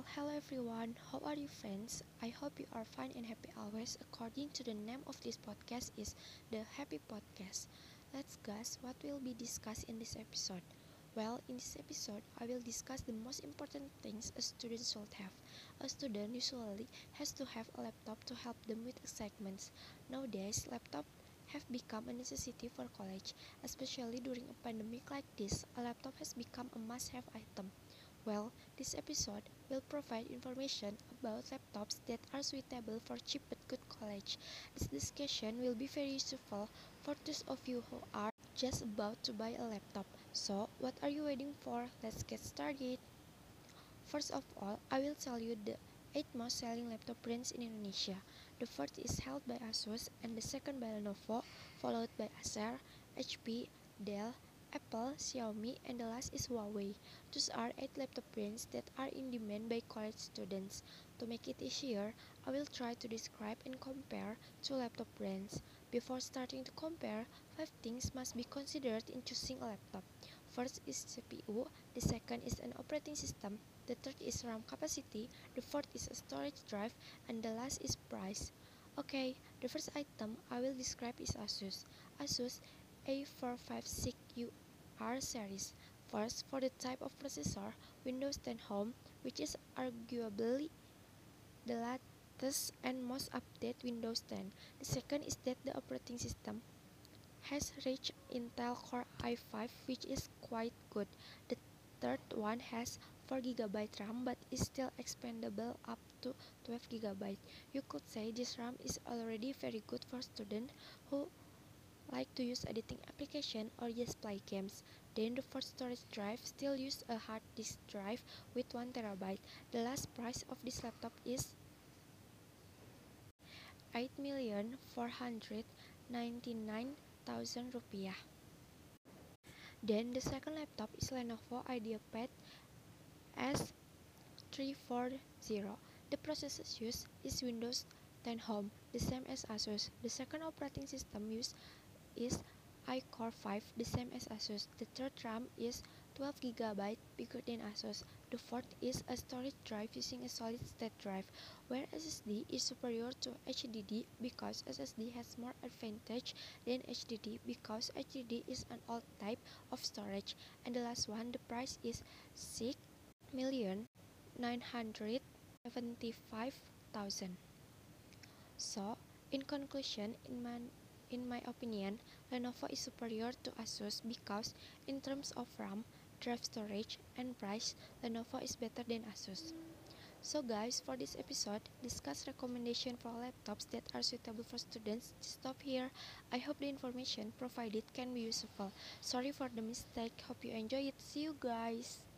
Well, hello everyone. How are you, friends? I hope you are fine and happy always. According to the name of this podcast is the Happy Podcast. Let's guess what will be discussed in this episode. Well, in this episode, I will discuss the most important things a student should have. A student usually has to have a laptop to help them with assignments. Nowadays, laptop have become a necessity for college, especially during a pandemic like this. A laptop has become a must-have item. Well, this episode will provide information about laptops that are suitable for cheap but good college. This discussion will be very useful for those of you who are just about to buy a laptop. So, what are you waiting for? Let's get started. First of all, I will tell you the 8 most selling laptop brands in Indonesia. The first is held by Asus and the second by Lenovo, followed by Acer, HP, Dell, Apple, Xiaomi, and the last is Huawei. Those are 8 laptop brands that are in demand by college students. To make it easier, I will try to describe and compare two laptop brands. Before starting to compare, 5 things must be considered in choosing a laptop. First is CPU, the second is an operating system, the third is RAM capacity, the fourth is a storage drive, and the last is price. Okay, the first item I will describe is Asus. Asus A456UR series. First, for the type of processor, Windows 10 Home, which is arguably the latest and most updated Windows 10. The second is that the operating system has reached Intel Core i5 which is quite good. The third one has 4GB RAM but is still expandable up to 12GB. You could say this RAM is already very good for students who like to use editing application or just play games. Then the fourth storage drive still use a hard disk drive with 1TB. The last price of this laptop is 8,499,000 rupiah. Then the second laptop is Lenovo IdeaPad S340. The processor used is Windows 10 Home, the same as Asus. The second operating system used is iCore 5, the same as Asus. The third RAM is 12GB, bigger than Asus. The fourth is a storage drive using a solid-state drive, where SSD is superior to HDD because SSD has more advantage than HDD because HDD is an old type of storage. And the last one, the price is 6,975,000. So, in conclusion, in my in my opinion, Lenovo is superior to Asus because in terms of RAM, drive storage, and price, Lenovo is better than Asus. So guys, for this episode, discuss recommendation for laptops that are suitable for students. Stop here. I hope the information provided can be useful. Sorry for the mistake. Hope you enjoy it. See you guys.